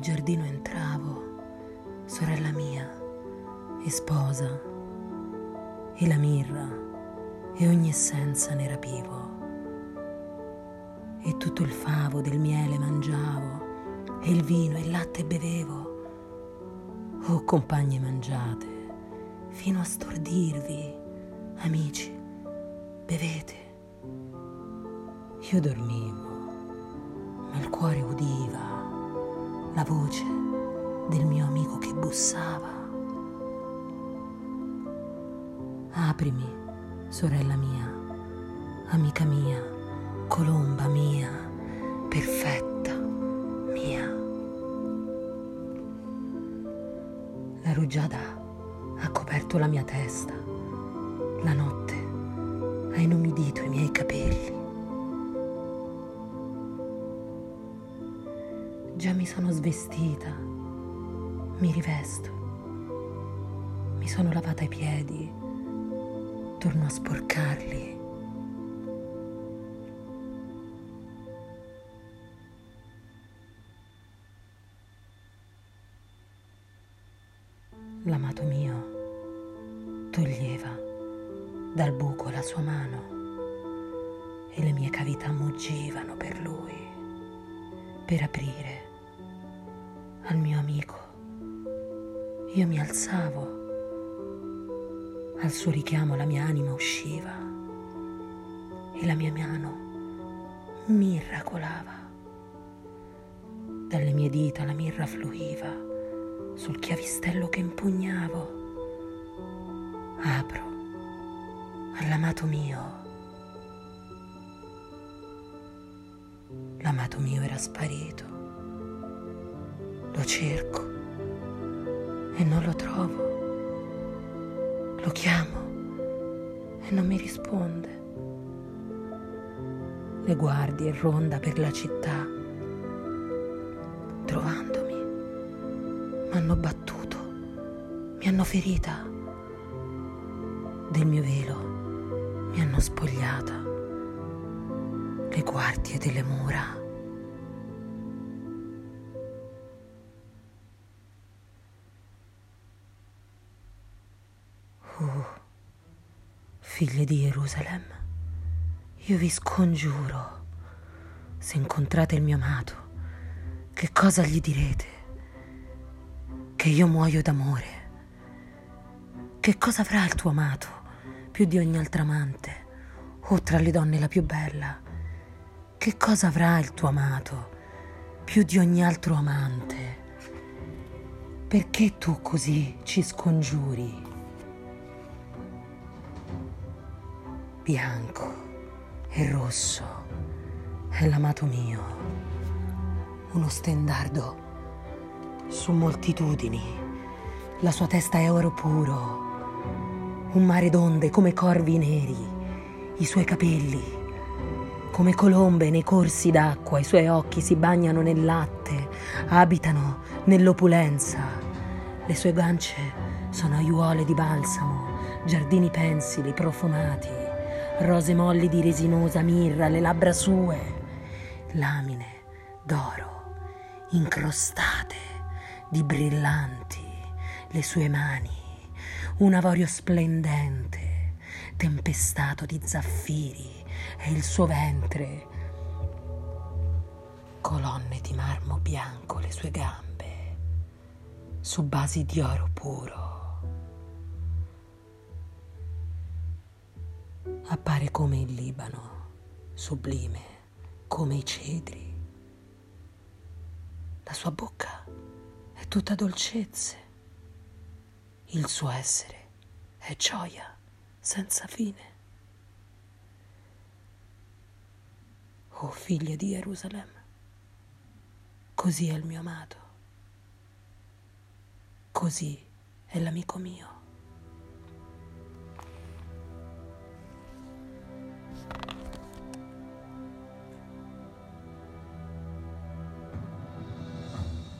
giardino entravo, sorella mia, e sposa, e la mirra, e ogni essenza ne rapivo. E tutto il favo del miele mangiavo, e il vino e il latte bevevo. Oh compagne mangiate, fino a stordirvi, amici, bevete. Io dormivo, ma il cuore udiva la voce del mio amico che bussava. Aprimi, sorella mia, amica mia, colomba mia, perfetta mia. La rugiada ha coperto la mia testa, la notte ha inumidito i miei capelli. Già mi sono svestita, mi rivesto, mi sono lavata i piedi, torno a sporcarli. L'amato mio toglieva dal buco la sua mano e le mie cavità muggivano per lui, per aprire al mio amico. Io mi alzavo, al suo richiamo la mia anima usciva e la mia mano mirra colava. Dalle mie dita la mirra fluiva sul chiavistello che impugnavo. Apro all'amato mio. L'amato mio era sparito. Lo cerco e non lo trovo. Lo chiamo e non mi risponde. Le guardie ronda per la città, trovandomi, mi hanno battuto, mi hanno ferita. Del mio velo mi hanno spogliata. Le guardie delle mura Oh, figlie di Gerusalemme, io vi scongiuro, se incontrate il mio amato, che cosa gli direte? Che io muoio d'amore. Che cosa avrà il tuo amato più di ogni altra amante, o tra le donne la più bella? Che cosa avrà il tuo amato più di ogni altro amante? Perché tu così ci scongiuri? Bianco e rosso. È l'amato mio, uno stendardo su moltitudini, la sua testa è oro puro, un mare d'onde come corvi neri, i suoi capelli come colombe nei corsi d'acqua, i suoi occhi si bagnano nel latte, abitano nell'opulenza, le sue guance sono aiuole di balsamo, giardini pensili, profumati rose molli di resinosa mirra, le labbra sue, lamine d'oro incrostate di brillanti, le sue mani, un avorio splendente, tempestato di zaffiri, e il suo ventre, colonne di marmo bianco, le sue gambe, su basi di oro puro. Appare come il Libano, sublime come i cedri. La sua bocca è tutta dolcezze, il suo essere è gioia senza fine. Oh figlia di Gerusalemme, così è il mio amato, così è l'amico mio.